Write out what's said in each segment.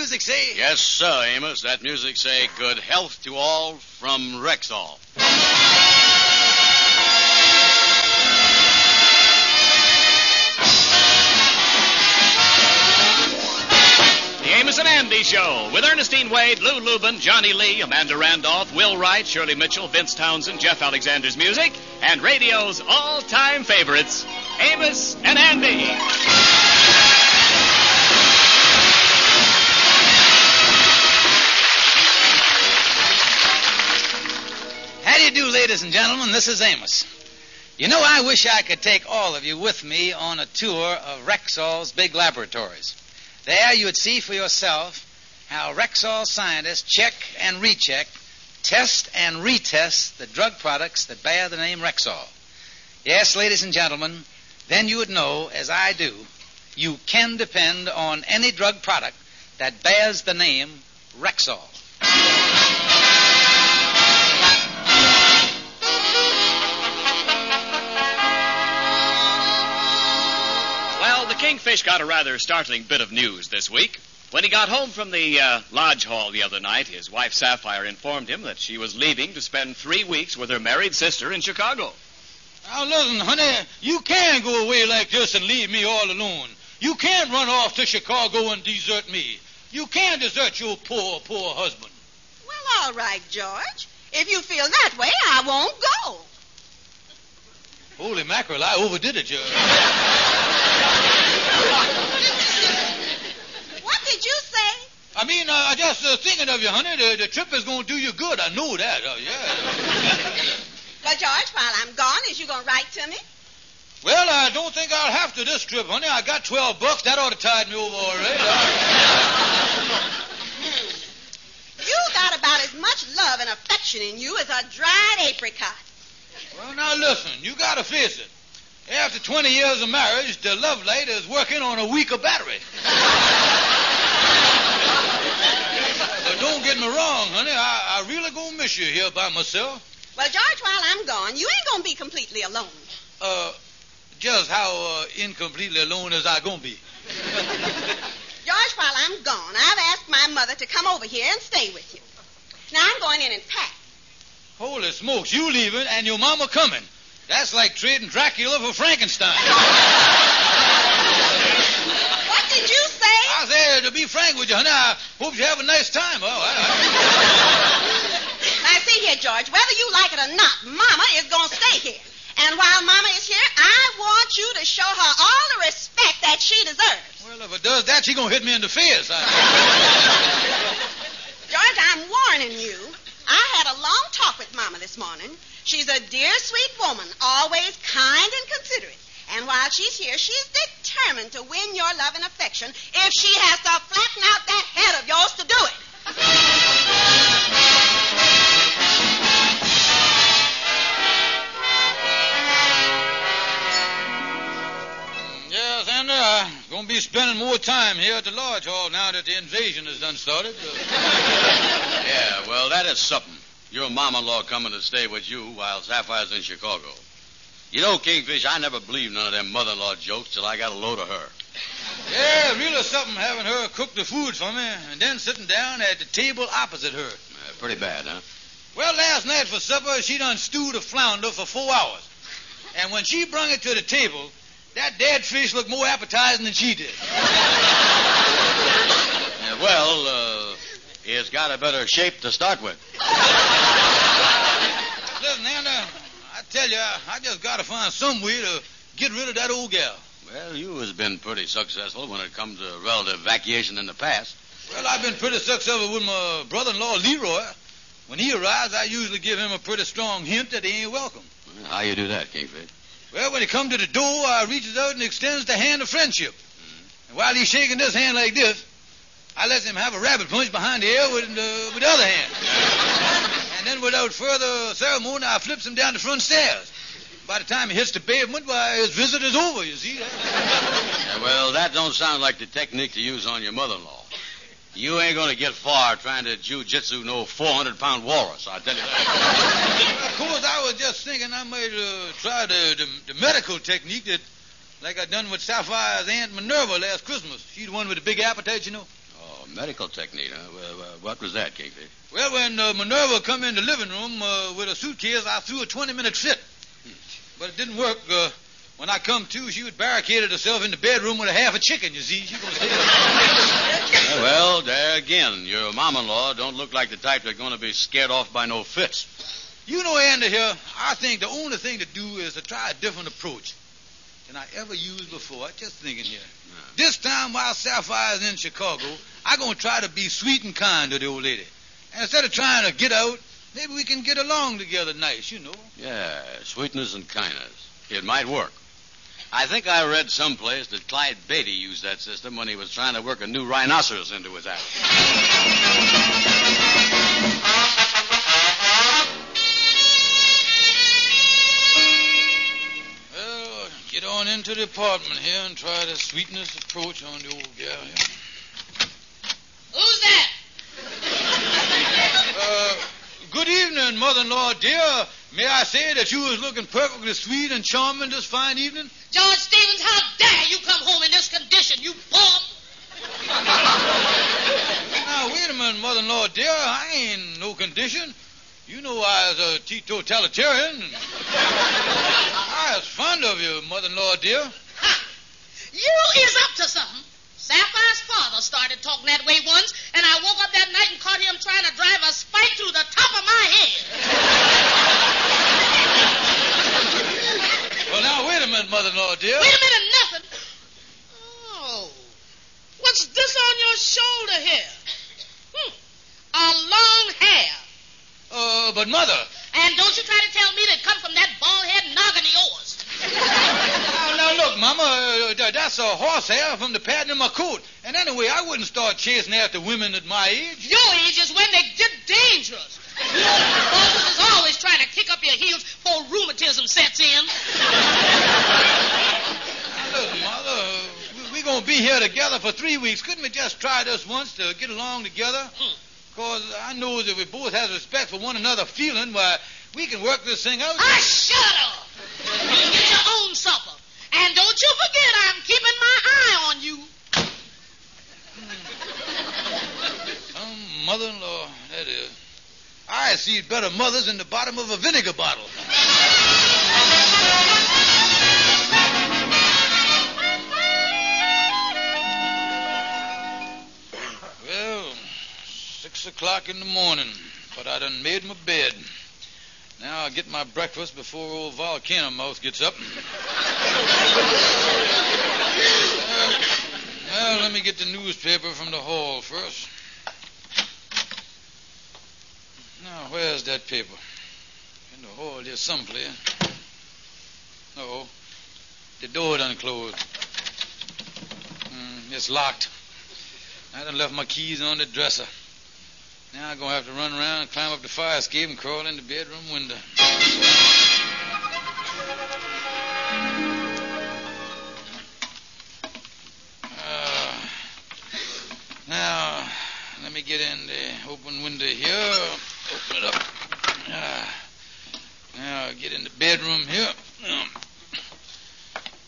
music say? Yes, sir, Amos. That music say good health to all from Rexall. The Amos and Andy Show with Ernestine Wade, Lou Lubin, Johnny Lee, Amanda Randolph, Will Wright, Shirley Mitchell, Vince Townsend, Jeff Alexander's music, and radio's all-time favorites, Amos and Andy. Do, ladies and gentlemen? This is Amos. You know, I wish I could take all of you with me on a tour of Rexall's big laboratories. There you would see for yourself how Rexall scientists check and recheck, test and retest the drug products that bear the name Rexall. Yes, ladies and gentlemen, then you would know, as I do, you can depend on any drug product that bears the name Rexall. Kingfish got a rather startling bit of news this week. When he got home from the uh, lodge hall the other night, his wife Sapphire informed him that she was leaving to spend three weeks with her married sister in Chicago. Now listen, honey, you can't go away like this and leave me all alone. You can't run off to Chicago and desert me. You can't desert your poor, poor husband. Well, all right, George. If you feel that way, I won't go. Holy mackerel, I overdid it, Judge. What did you say? I mean, uh, I just uh, thinking of you, honey. The, the trip is going to do you good. I know that. Uh, yeah. Well, George, while I'm gone, is you going to write to me? well, I don't think I'll have to this trip, honey. I got 12 bucks. That ought to tide me over already. You got about as much love and affection in you as a dried apricot. well, now listen. You got to face it. After 20 years of marriage, the love light is working on a weaker battery. don't get me wrong, honey. I, I really gonna miss you here by myself. Well, George, while I'm gone, you ain't to be completely alone. Uh, just how uh, incompletely alone is I gonna be. George, while I'm gone, I've asked my mother to come over here and stay with you. Now, I'm going in and pack. Holy smokes, you leaving and your mama coming. That's like trading Dracula for Frankenstein. What did you say? I said, to be frank with you, honey, I hope you have a nice time. Oh, I, Now, see here, George, whether you like it or not, Mama is going to stay here. And while Mama is here, I want you to show her all the respect that she deserves. well, if it does that, she gonna hit me in the face. I, George, I'm warning you. I had a long talk with Mama this morning. She's a dear, sweet woman, always kind and considerate. And while she's here, she's determined to win your love and affection if she has to flatten out that head of yours to do it. yes, and uh, gonna be spending more time here at the lodge hall now that the invasion has done started. Yeah, well, that is something. Your mama-in-law coming to stay with you while Sapphire's in Chicago. You know, Kingfish, I never believed none of them mother-in-law jokes till I got a load of her. yeah, really something having her cook the food for me and then sitting down at the table opposite her. Uh, pretty bad, huh? Well, last night for supper, she done stewed a flounder for four hours. And when she brung it to the table, that dead fish looked more appetizing than she did. Yeah, well, uh, it's got a better shape to start with. Listen, Andy, I tell you, I, I just got to find some way to get rid of that old gal. Well, you has been pretty successful when it comes to relative vacation in the past. Well, I've been pretty successful with my brother-in-law, Leroy. When he arrives, I usually give him a pretty strong hint that he ain't welcome. Well, How you do that, Kingfish? Well, when he come to the door, I reaches out and extends the hand of friendship. And while he's shaking this hand like this, I lets him have a rabbit punch behind the ear with, uh, with the other hand. And then without further ceremony, I flips him down the front stairs. By the time he hits the pavement, why, his visit is over, you see. Yeah, well, that don't sound like the technique to use on your mother-in-law. You ain't gonna get far trying to jujitsu no 400-pound walrus, I tell you that. of course, I was just thinking I might uh, try the, the, the medical technique that, like I done with Sapphire's Aunt Minerva last Christmas. She's the one with the big appetite, you know. Medical technique, huh? Well, uh, what was that, Kingfish? Well, when uh, Minerva come in the living room uh, with a suitcase, I threw a 20-minute fit. But it didn't work. Uh, when I come to, she had barricaded herself in the bedroom with a half a chicken, you see. She gonna stay there. well, there again, your mom-in-law don't look like the type that's going to be scared off by no fits. You know, Andy, here, I think the only thing to do is to try a different approach than I ever used before. I'm just thinking here. This time while Sapphire's in Chicago, I'm going to try to be sweet and kind to the old lady. And instead of trying to get out, maybe we can get along together nice, you know. Yeah, sweetness and kindness. It might work. I think I read someplace that Clyde Beatty used that system when he was trying to work a new rhinoceros into his act. Get on into the apartment here and try the sweetness approach on the old gal here. Who's that? Uh, good evening, mother-in-law, dear. May I say that you was looking perfectly sweet and charming this fine evening? George Stevens, how dare you come home in this condition, you bum! Now, wait a minute, mother-in-law, dear. I ain't no condition. You know I was a teetotalitarian. I was fond of you, mother-in-law, dear. Ha! You is up to something. Sapphire's father started talking that way once, and I woke up that night and caught him trying to drive a spike through the top of my head. Well, now, wait a minute, mother-in-law, dear. Wait a minute, nothing. Oh, what's this on your shoulder here? Hmm. A long hair. Uh, but mother. And don't you try to tell me that come from that bald-head noggin of yours. Now, now, look, Mama, uh, that's a horsehair from the pattern of my coat. And anyway, I wouldn't start chasing after women at my age. Your age is when they get dangerous. You bosses is always trying to kick up your heels before rheumatism sets in. Now, look, Mother, we- we gonna be here together for three weeks. Couldn't we just try this once to get along together? Hmm. Because I know that we both have respect for one another feeling, why, we can work this thing out. Ah, shut up! Own supper. And don't you forget I'm keeping my eye on you. Um, mother-in-law, that is. I see better mothers in the bottom of a vinegar bottle. Well, six o'clock in the morning, but I done made my bed. Now I'll get my breakfast before old volcano mouth gets up. Uh, well, let me get the newspaper from the hall first. Now, where's that paper? In the hall there someplace. No. The door done closed. Mm, it's locked. I done left my keys on the dresser. Now I'm gonna have to run around and climb up the fire escape and crawl in the bedroom window. Uh, now, let me get in the open window here. Open it up. Ah. now, get in the bedroom here.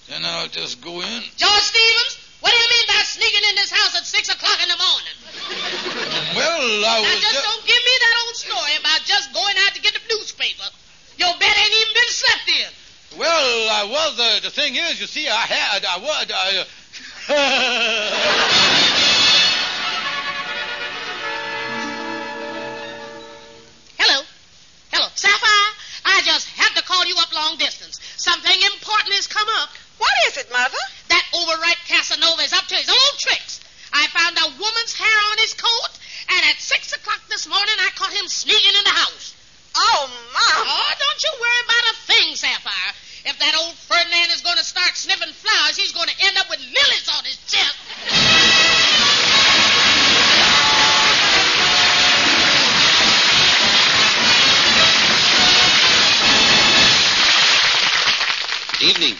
Then I'll just go in. George Stevens, what do you mean by sneaking in this house at 6 o'clock in the morning? Well, I Now, was just don't give me that old story about just going out to get the newspaper. Your bed ain't even been slept in. Well, I was. Uh, the thing is, you see, I had. I was. I, Hello. Hello. Sapphire, I just had to call you up long distance. Something important has come up. What is it, Mother? That overripe Casanova is up to his old tricks. I found a woman's hair on this morning I caught him sneaking in the house. Oh, Mom. Oh, don't you worry about a thing, Sapphire. If that old Ferdinand is going to start sniffing flowers, he's going to end up with lilies on his chest. Evening.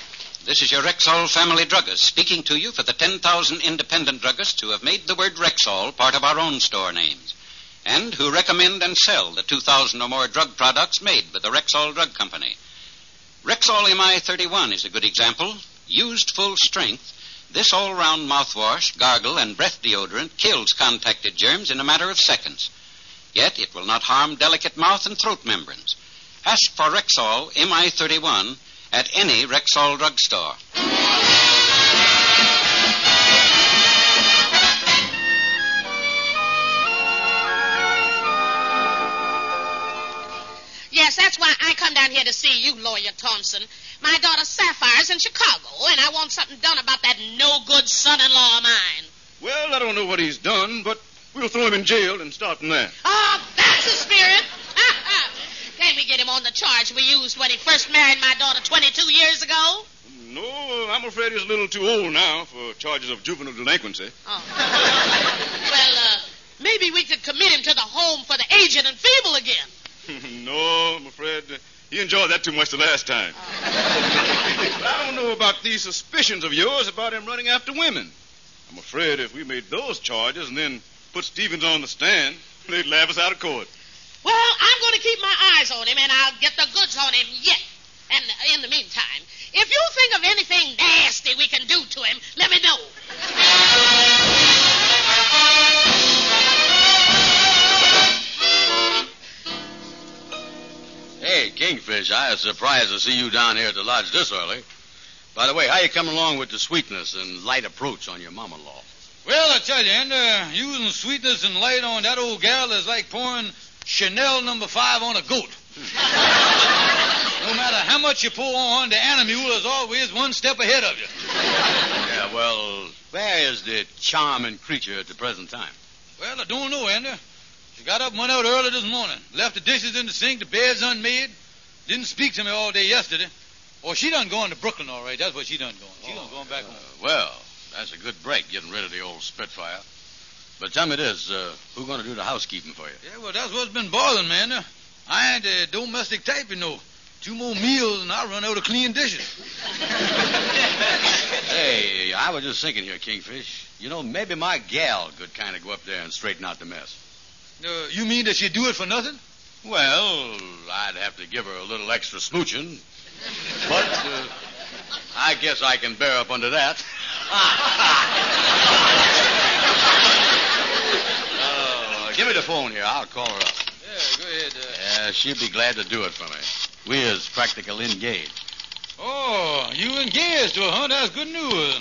This is your Rexall family druggist speaking to you for the 10,000 independent druggists who have made the word Rexall part of our own store names and who recommend and sell the 2,000 or more drug products made by the Rexall Drug Company. Rexall MI 31 is a good example. Used full strength, This all round mouthwash, gargle, and breath deodorant kills contacted germs in a matter of seconds. Yet it will not harm delicate mouth and throat membranes. Ask for Rexall MI 31 at any Rexall drugstore. Yes, that's why I come down here to see you, Lawyer Thompson. My daughter Sapphire's in Chicago, and I want something done about that no good son in law of mine. Well, I don't know what he's done, but we'll throw him in jail and start from there. Oh, that's the spirit. Can't we get him on the charge we used when he first married my daughter 22 years ago? No, I'm afraid he's a little too old now for charges of juvenile delinquency. Oh. well, uh, maybe we could commit him to the home for the aged and feeble again. no, I'm afraid he enjoyed that too much the last time. but I don't know about these suspicions of yours about him running after women. I'm afraid if we made those charges and then put Stevens on the stand, they'd laugh us out of court. Well, I'm going to keep my eyes on him, and I'll get the goods on him yet. And uh, in the meantime, if you think of anything nasty we can do to him, let me know. Hey, Kingfish, I was surprised to see you down here at the lodge this early. By the way, how you coming along with the sweetness and light approach on your mama-in-law? Well, I tell you, uh, using sweetness and light on that old gal is like pouring Chanel number five on a goat. no matter how much you pour on, the animal is always one step ahead of you. Yeah, well, where is the charming creature at the present time? Well, I don't know, Andy. She got up and went out early this morning. Left the dishes in the sink, the bed's unmade. Didn't speak to me all day yesterday. Oh, she done gone to Brooklyn, all right. That's what she done going. She done gone back home. Uh, well, that's a good break, getting rid of the old Spitfire. But tell me this, uh, who's going to do the housekeeping for you? Yeah, well, that's what's been bothering me, Andy. I ain't a domestic type, you know. Two more meals and I'll run out of clean dishes. Hey, I was just thinking here, Kingfish. You know, maybe my gal could kind of go up there and straighten out the mess. Uh, you mean that she'd do it for nothing? Well, I'd have to give her a little extra smooching. But uh, I guess I can bear up under that. uh, give me the phone here. I'll call her up. Yeah, go ahead. Uh... Yeah, she'd be glad to do it for me. We is practical engaged. Oh, you engaged to her, huh? That's good news.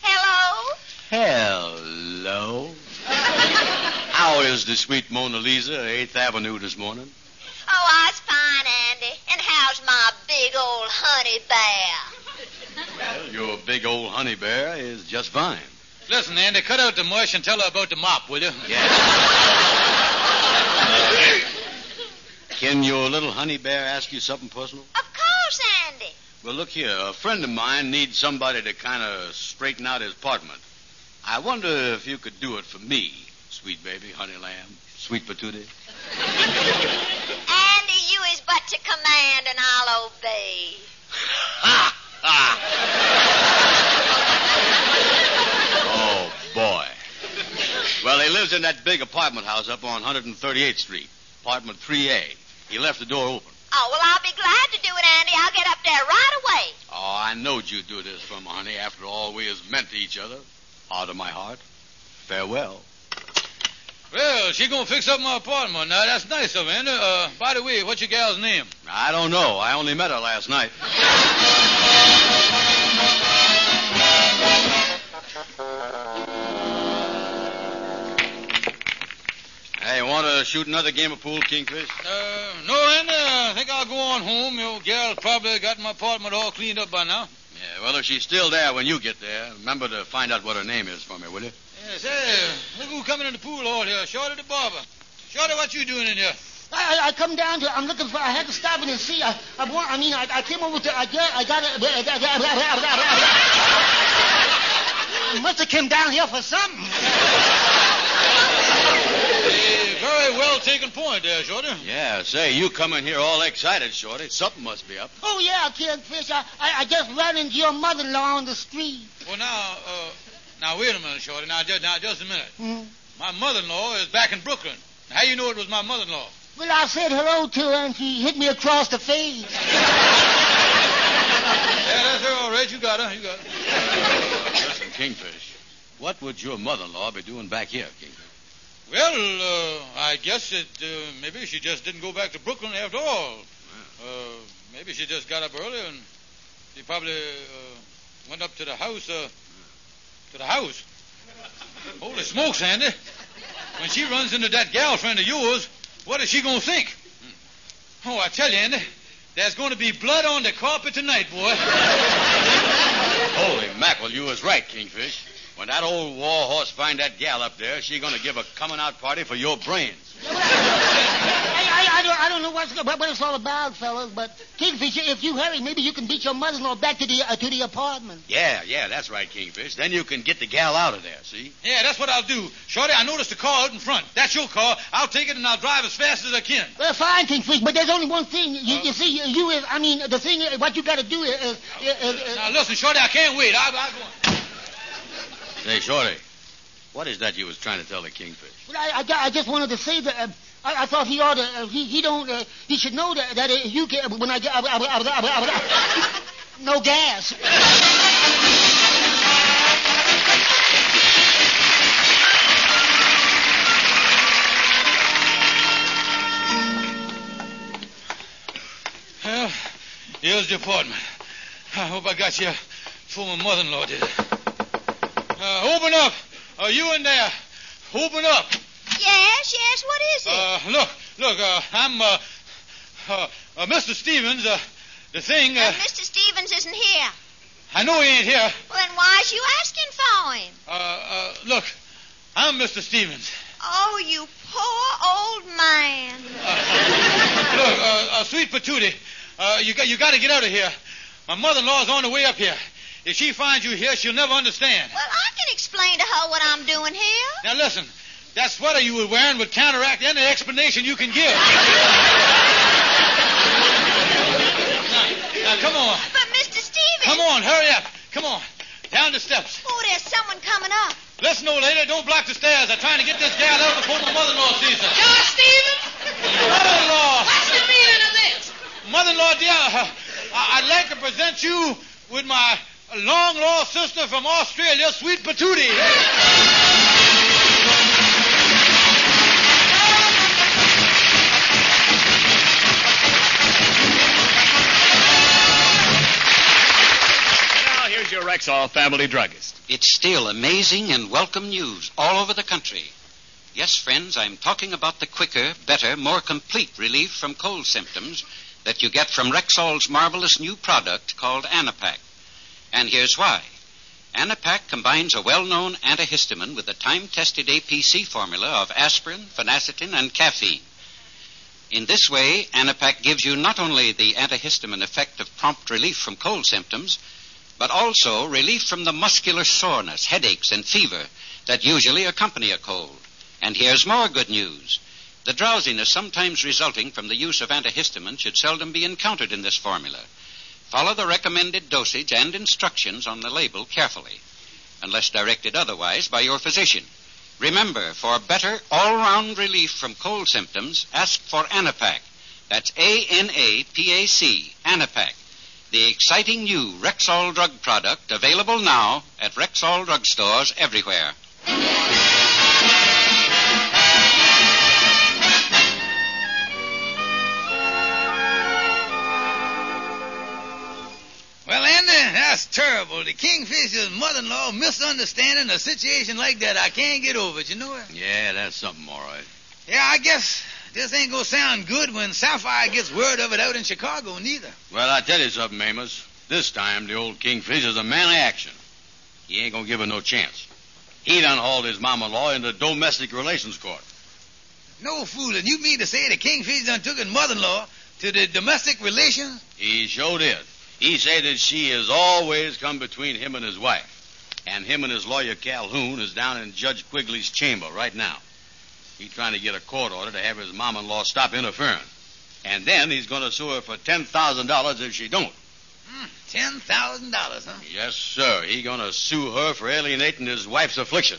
Hello? Hello. How is the sweet Mona Lisa, 8th Avenue this morning? Oh, I was fine, Andy. And how's my big old honey bear? Well, your big old honey bear is just fine. Listen, Andy, cut out the mush and tell her about the mop, will you? Yes. Uh, can your little honey bear ask you something personal? Of course, Andy. Well, look here. A friend of mine needs somebody to kind of straighten out his apartment. I wonder if you could do it for me, sweet baby, honey lamb, sweet patootie. Andy, you is but to command and I'll obey. Ha! Ha! oh, boy. Well, he lives in that big apartment house up on 138th Street, apartment 3A. He left the door open. Oh, well, I'll be glad to do it, Andy. I'll get up there right away. Oh, I knowed you'd do this for me, honey, after all we has meant to each other. Out of my heart. Farewell. Well, she gonna fix up my apartment. Now, that's nice of her. Uh, by the way, what's your gal's name? I don't know. I only met her last night. Hey, want to shoot another game of pool, Kingfish? Uh, no, Andy. I think I'll go on home. Your gal's probably got my apartment all cleaned up by now. Yeah, well, if she's still there when you get there, remember to find out what her name is for me, will you? Yes, hey, look who coming in the pool hall here. Shorty the barber. Shorty, what you doing in here? I, I, I come down to. I'm looking for. I had to stop in and see. I, I want. I mean, I, I came over to. I got. I got. I must have came down here for something. A very well taken point there, Shorty. Yeah, say, you come in here all excited, Shorty. Something must be up. Oh yeah, Kingfish. I, I, I just ran into your mother-in-law on the street. Well, now, uh, now wait a minute, Shorty. Now, just, now, just a minute. Hmm? My mother-in-law is back in Brooklyn. How you know it was my mother-in-law? Well, I said hello to her and she hit me across the face. Yeah, that's her all right. You got her. You got her. Listen, Kingfish, what would your mother-in-law be doing back here, Kingfish? Well, uh, I guess that uh, maybe she just didn't go back to Brooklyn after all. Uh, maybe she just got up early and she probably uh, went up to the house. To the house. Holy smokes, Andy! When she runs into that gal friend of yours, what is she gonna think? Oh, I tell you, Andy, there's going to be blood on the carpet tonight, boy. Holy mackerel, you was right, Kingfish. When that old war horse find that gal up there, she gonna give a coming out party for your brains. I, I, I, don't, know what's, what, what it's all about, fellas, but Kingfish, if you hurry, maybe you can beat your mother-in-law back to the uh, to the apartment. Yeah, yeah, that's right, Kingfish. Then you can get the gal out of there, see? Yeah, that's what I'll do. Shorty, I noticed the car out in front. That's your car. I'll take it and I'll drive as fast as I can. Well, fine, Kingfish, but there's only one thing. You, you see, you, you is, I mean, the thing, is, what you got to do is, is, is, is Now, listen, Shorty, I can't wait. I, I go. Say, Shorty, what is that you was trying to tell the Kingfish? Well, I, I, I just wanted to say that uh, I, I thought he ought to. Uh, he he don't. Uh, he should know that that uh, you get when I get. No gas. Well, here's the apartment. I hope I got you before my mother-in-law did. Uh, open up. Are you in there? Open up. Yes, yes, what is it? Uh, look, look, uh, I'm, uh, uh, uh, Mr. Stevens, uh, the thing, Uh, uh, Mr. Stevens isn't here. I know he ain't here. Well, then why is you asking for him? Uh, uh, look, I'm Mr. Stevens. Oh, you poor old man. Look, uh, uh, sweet patootie, uh, you got, you got to get out of here. My mother-in-law's on the way up here. If she finds you here, she'll never understand. Well, I can explain to her what I'm doing here. Now listen, that sweater you were wearing would counteract any explanation you can give. now, now, come on. But, Mr. Stevens. Come on, hurry up. Come on. Down the steps. Oh, there's someone coming up. Listen, old lady, don't block the stairs. I'm trying to get this gal out before my mother-in-law sees her. George Stevens? Mother-in-law! What's the meaning of this? Mother-in-law, dear, uh, I'd like to present you with my long-lost sister from Australia, Sweet Patootie. Rexall family druggist. It's still amazing and welcome news all over the country. Yes, friends, I'm talking about the quicker, better, more complete relief from cold symptoms that you get from Rexall's marvelous new product called Anapac. And here's why. Anapac combines a well-known antihistamine with the time-tested APC formula of aspirin, phenacetin, and caffeine. In this way, Anapac gives you not only the antihistamine effect of prompt relief from cold symptoms, but also relief from the muscular soreness, headaches, and fever that usually accompany a cold. And here's more good news. The drowsiness sometimes resulting from the use of antihistamine should seldom be encountered in this formula. Follow the recommended dosage and instructions on the label carefully, unless directed otherwise by your physician. Remember, for better all-round relief from cold symptoms, ask for Anapac. That's A-N-A-P-A-C, Anapac. The exciting new Rexall drug product available now at Rexall drugstores everywhere. Well, Andy, that's terrible. The Kingfish's mother-in-law misunderstanding a situation like that. I can't get over it, you know it? Yeah, that's something, all right. Yeah, I guess this ain't gonna sound good when Sapphire gets word of it out in Chicago, neither. Well, I tell you something, Amos. This time, the old Kingfish's a man of action. He ain't gonna give her no chance. He done hauled his mama-in-law into domestic relations court. No fooling. You mean to say the Kingfisher done took his mother-in-law to the domestic relations? He sure did. He said that she has always come between him and his wife. And him and his lawyer Calhoun is down in Judge Quigley's chamber right now. He's trying to get a court order to have his mom-in-law stop interfering. And then he's going to sue her for $10,000 if she don't. Hmm, ten thousand dollars, huh? Yes, sir. He's going to sue her for alienating his wife's affliction.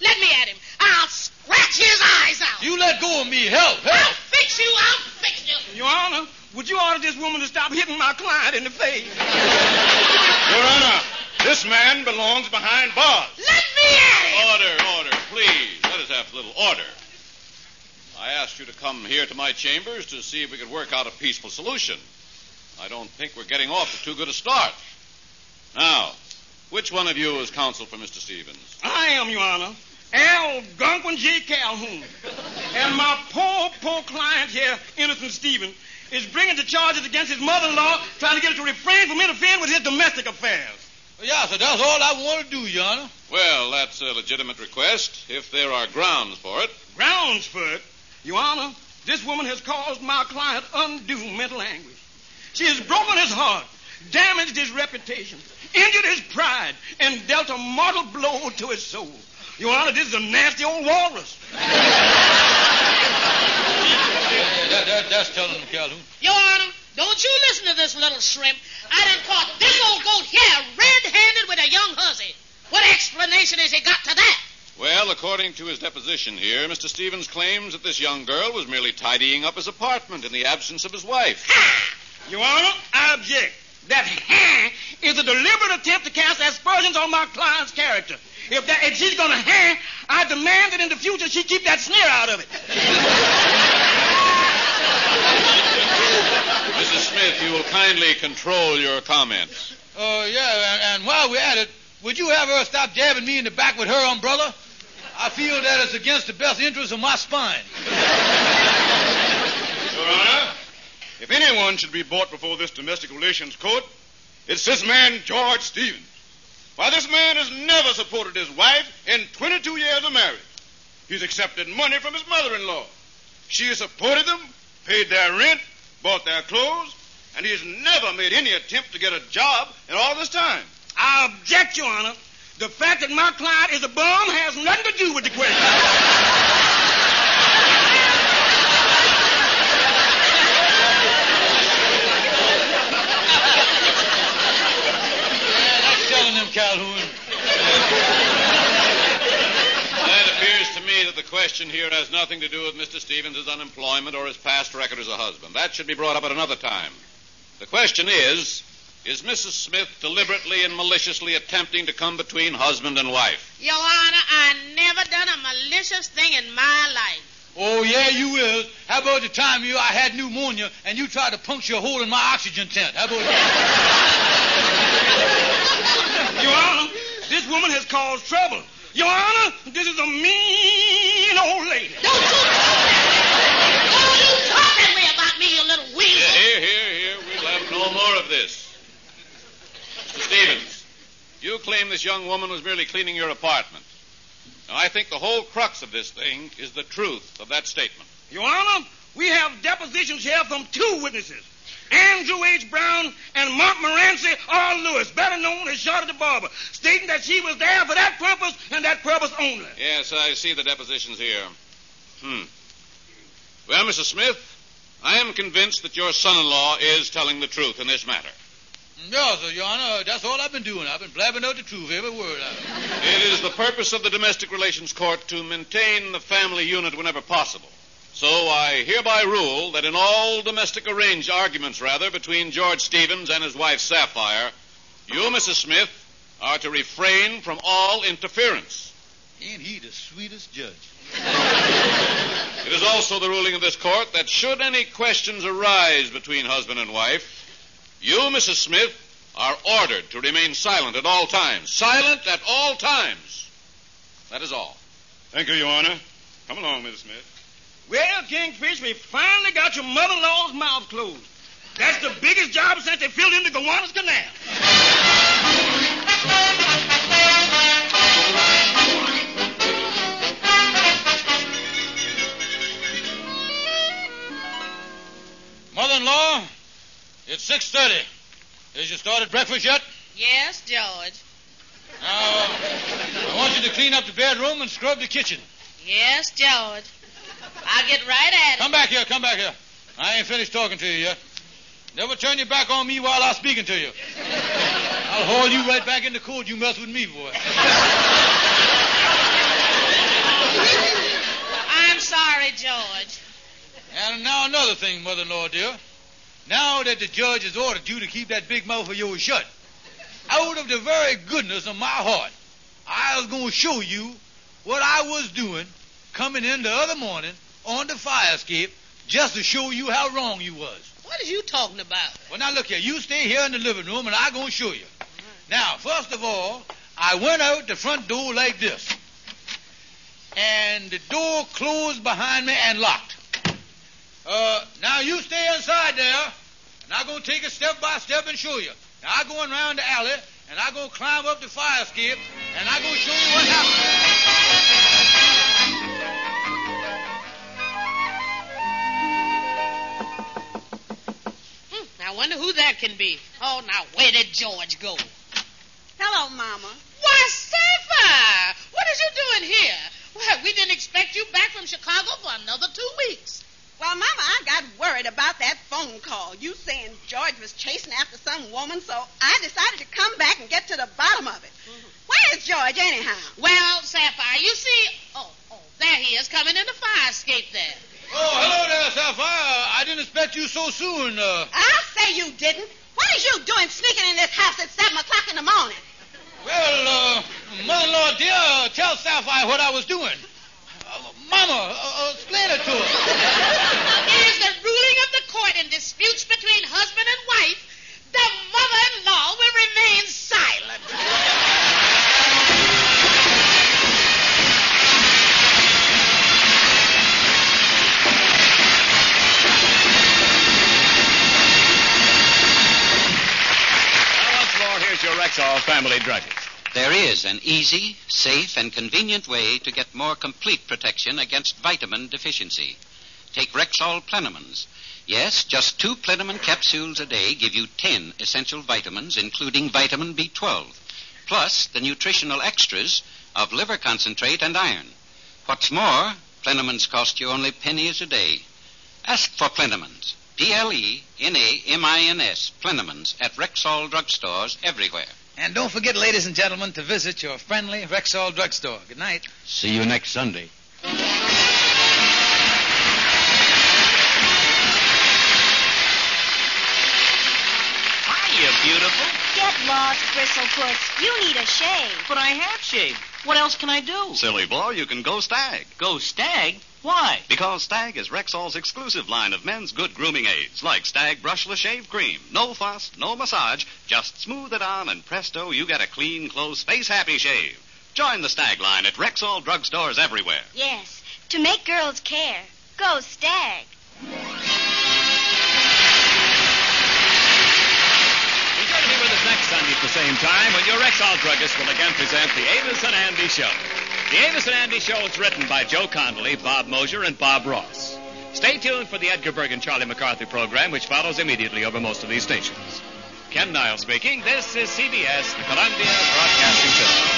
Let me at him. I'll scratch his eyes out. You let go of me. Help, I'll help. fix fix you. I'll fix you. Your Honor, would you order this woman to stop hitting my client in the face? Your Honor, this man belongs behind bars. Let me at him. Order, order, please. Let us have a little order. I asked you to come here to my chambers to see if we could work out a peaceful solution. I don't think we're getting off to too good a start. Now, which one of you is counsel for Mr. Stevens? I am, Your Honor. Al Gunquin J. Calhoun. And my poor, poor client here, Innocent Stevens, is bringing the charges against his mother-in-law, trying to get her to refrain from interfering with his domestic affairs. Yeah, so that's all I want to do, Your Honor. Well, that's a legitimate request, if there are grounds for it. Grounds for it? Your Honor, this woman has caused my client undue mental anguish. She has broken his heart, damaged his reputation, injured his pride, and dealt a mortal blow to his soul. Your Honor, this is a nasty old walrus. Yeah, that, that, that's telling them, Calhoun. Your Honor, don't you listen to this little shrimp. I done caught this old goat here red-handed with a young hussy. What explanation has he got to that? Well, according to his deposition here, Mr. Stevens claims that this young girl was merely tidying up his apartment in the absence of his wife. Ha! Your Honor, I object. That ha is a deliberate attempt to cast aspersions on my client's character. If that if she's gonna ha, I demand that in the future she keep that sneer out of it. Smith, you will kindly control your comments. Oh, yeah, and, and while we're at it, would you have her stop jabbing me in the back with her umbrella? I feel that it's against the best interest of my spine. Your Honor, if anyone should be brought before this domestic relations court, it's this man, George Stevens. Why, this man has never supported his wife in 22 years of marriage. He's accepted money from his mother-in-law. She has supported them, paid their rent, bought their clothes, and he's never made any attempt to get a job in all this time. I object, Your Honor. The fact that my client is a bum has nothing to do with the question. Yeah, that's telling them, Calhoun. It appears to me that the question here has nothing to do with Mr. Stevens' unemployment or his past record as a husband. That should be brought up at another time. The question is Is Mrs. Smith deliberately and maliciously attempting to come between husband and wife? Your Honor, I never done a malicious thing in my life. Oh, yeah, you will. How about the time you I had pneumonia and you tried to puncture a hole in my oxygen tent? How about that? Your Honor, this woman has caused trouble. Your Honor, this is a mean old lady. Don't you talk that Don't you talk that way about me, you little weasel. Here, here, here. We'll have no more of this. Mr. Stevens, you claim this young woman was merely cleaning your apartment. Now, I think the whole crux of this thing is the truth of that statement. Your Honor, we have depositions here from two witnesses. Andrew H. Brown and Mark Morancy R. Lewis, better known as Shorty the Barber, stating that she was there for that purpose and that purpose only. Yes, I see the depositions here. Hmm. Well, Mrs. Smith, I am convinced that your son-in-law is telling the truth in this matter. No, sir, Your Honor, that's all I've been doing. I've been blabbing out the truth, every word of it. It is the purpose of the Domestic Relations Court to maintain the family unit whenever possible. So I hereby rule that in all domestic arranged arguments, rather, between George Stevens and his wife Sapphire, you, Mrs. Smith, are to refrain from all interference. Ain't he the sweetest judge? It is also the ruling of this court that should any questions arise between husband and wife, you, Mrs. Smith, are ordered to remain silent at all times. Silent at all times. That is all. Thank you, Your Honor. Come along, Mrs. Smith. Well, Kingfish, we finally got your mother-in-law's mouth closed. That's the biggest job since they filled in the Gowanus Canal. Mother-in-law, it's 6.30. Has you started breakfast yet? Yes, George. Now, I want you to clean up the bedroom and scrub the kitchen. Yes, George. I'll get right at it. Come back here, come back here. I ain't finished talking to you yet. Never turn your back on me while I'm speaking to you. I'll haul you right back in the court. You mess with me, boy. I'm sorry, George. And now another thing, mother-in-law dear. Now that the judge has ordered you to keep that big mouth of yours shut, out of the very goodness of my heart, I was going to show you what I was doing coming in the other morning on the fire escape just to show you how wrong you was. What are you talking about? Well, now look here. You stay here in the living room, and I'm going to show you. Mm-hmm. Now, first of all, I went out the front door like this. And the door closed behind me and locked. Uh, now you stay inside there, and I'm going to take it step by step and show you. Now, I'm going around the alley, and I'm going to climb up the fire escape, and I'm going to show you what happened. Hmm, I wonder who that can be. Oh, now where did George go? Hello, Mama. Why, Sapphire! What is you doing here? Well, we didn't expect you back from Chicago for another two weeks. Well, Mama, I got worried about that phone call. You saying George was chasing after some woman, so I decided to come back and get to the bottom of it. Where is George, anyhow? Well, Sapphire, you see. Oh, oh, there he is coming in the fire escape there. Oh, hello there, Sapphire. I didn't expect you so soon. Uh, I'll say you didn't. What is you doing sneaking in this house at 7 o'clock in the morning? well, uh, mother-in-law dear, tell Sapphire what I was doing. Mama, uh, explain it to her. It is the ruling of the court in disputes between husband and wife. The mother-in-law will remain silent. Now, once more, here's your Rexall family druggist. There is an easy, safe, and convenient way to get more complete protection against vitamin deficiency. Take Rexall Plenamins. Yes, just two Plenamin capsules a day give you 10 essential vitamins, including vitamin B12, plus the nutritional extras of liver concentrate and iron. What's more, Plenamins cost you only pennies a day. Ask for Plenamins. P L E N A M I N S, Plenamins, at Rexall drugstores everywhere. And don't forget, ladies and gentlemen, to visit your friendly Rexall drugstore. Good night. See you next Sunday. Hiya, beautiful. Get lost, Bristlepuss. You need a shave. But I have shaved. What else can I do? Silly boy, you can go Stag. Go stag? Why? Because Stag is Rexall's exclusive line of men's good grooming aids, like Stag Brushless Shave Cream. No fuss, no massage, just smooth it on, and presto, you get a clean, close, face happy shave. Join the Stag line at Rexall drugstores everywhere. Yes, to make girls care. Go Stag. Be sure to be with us next Sunday at the same time when your Rexall druggist will again present the Amos and Andy Show. The Amos and Andy Show is written by Joe Connelly, Bob Mosher, and Bob Ross. Stay tuned for the Edgar Bergen and Charlie McCarthy program, which follows immediately over most of these stations. Ken Niles speaking. This is CBS, the Columbia Broadcasting System.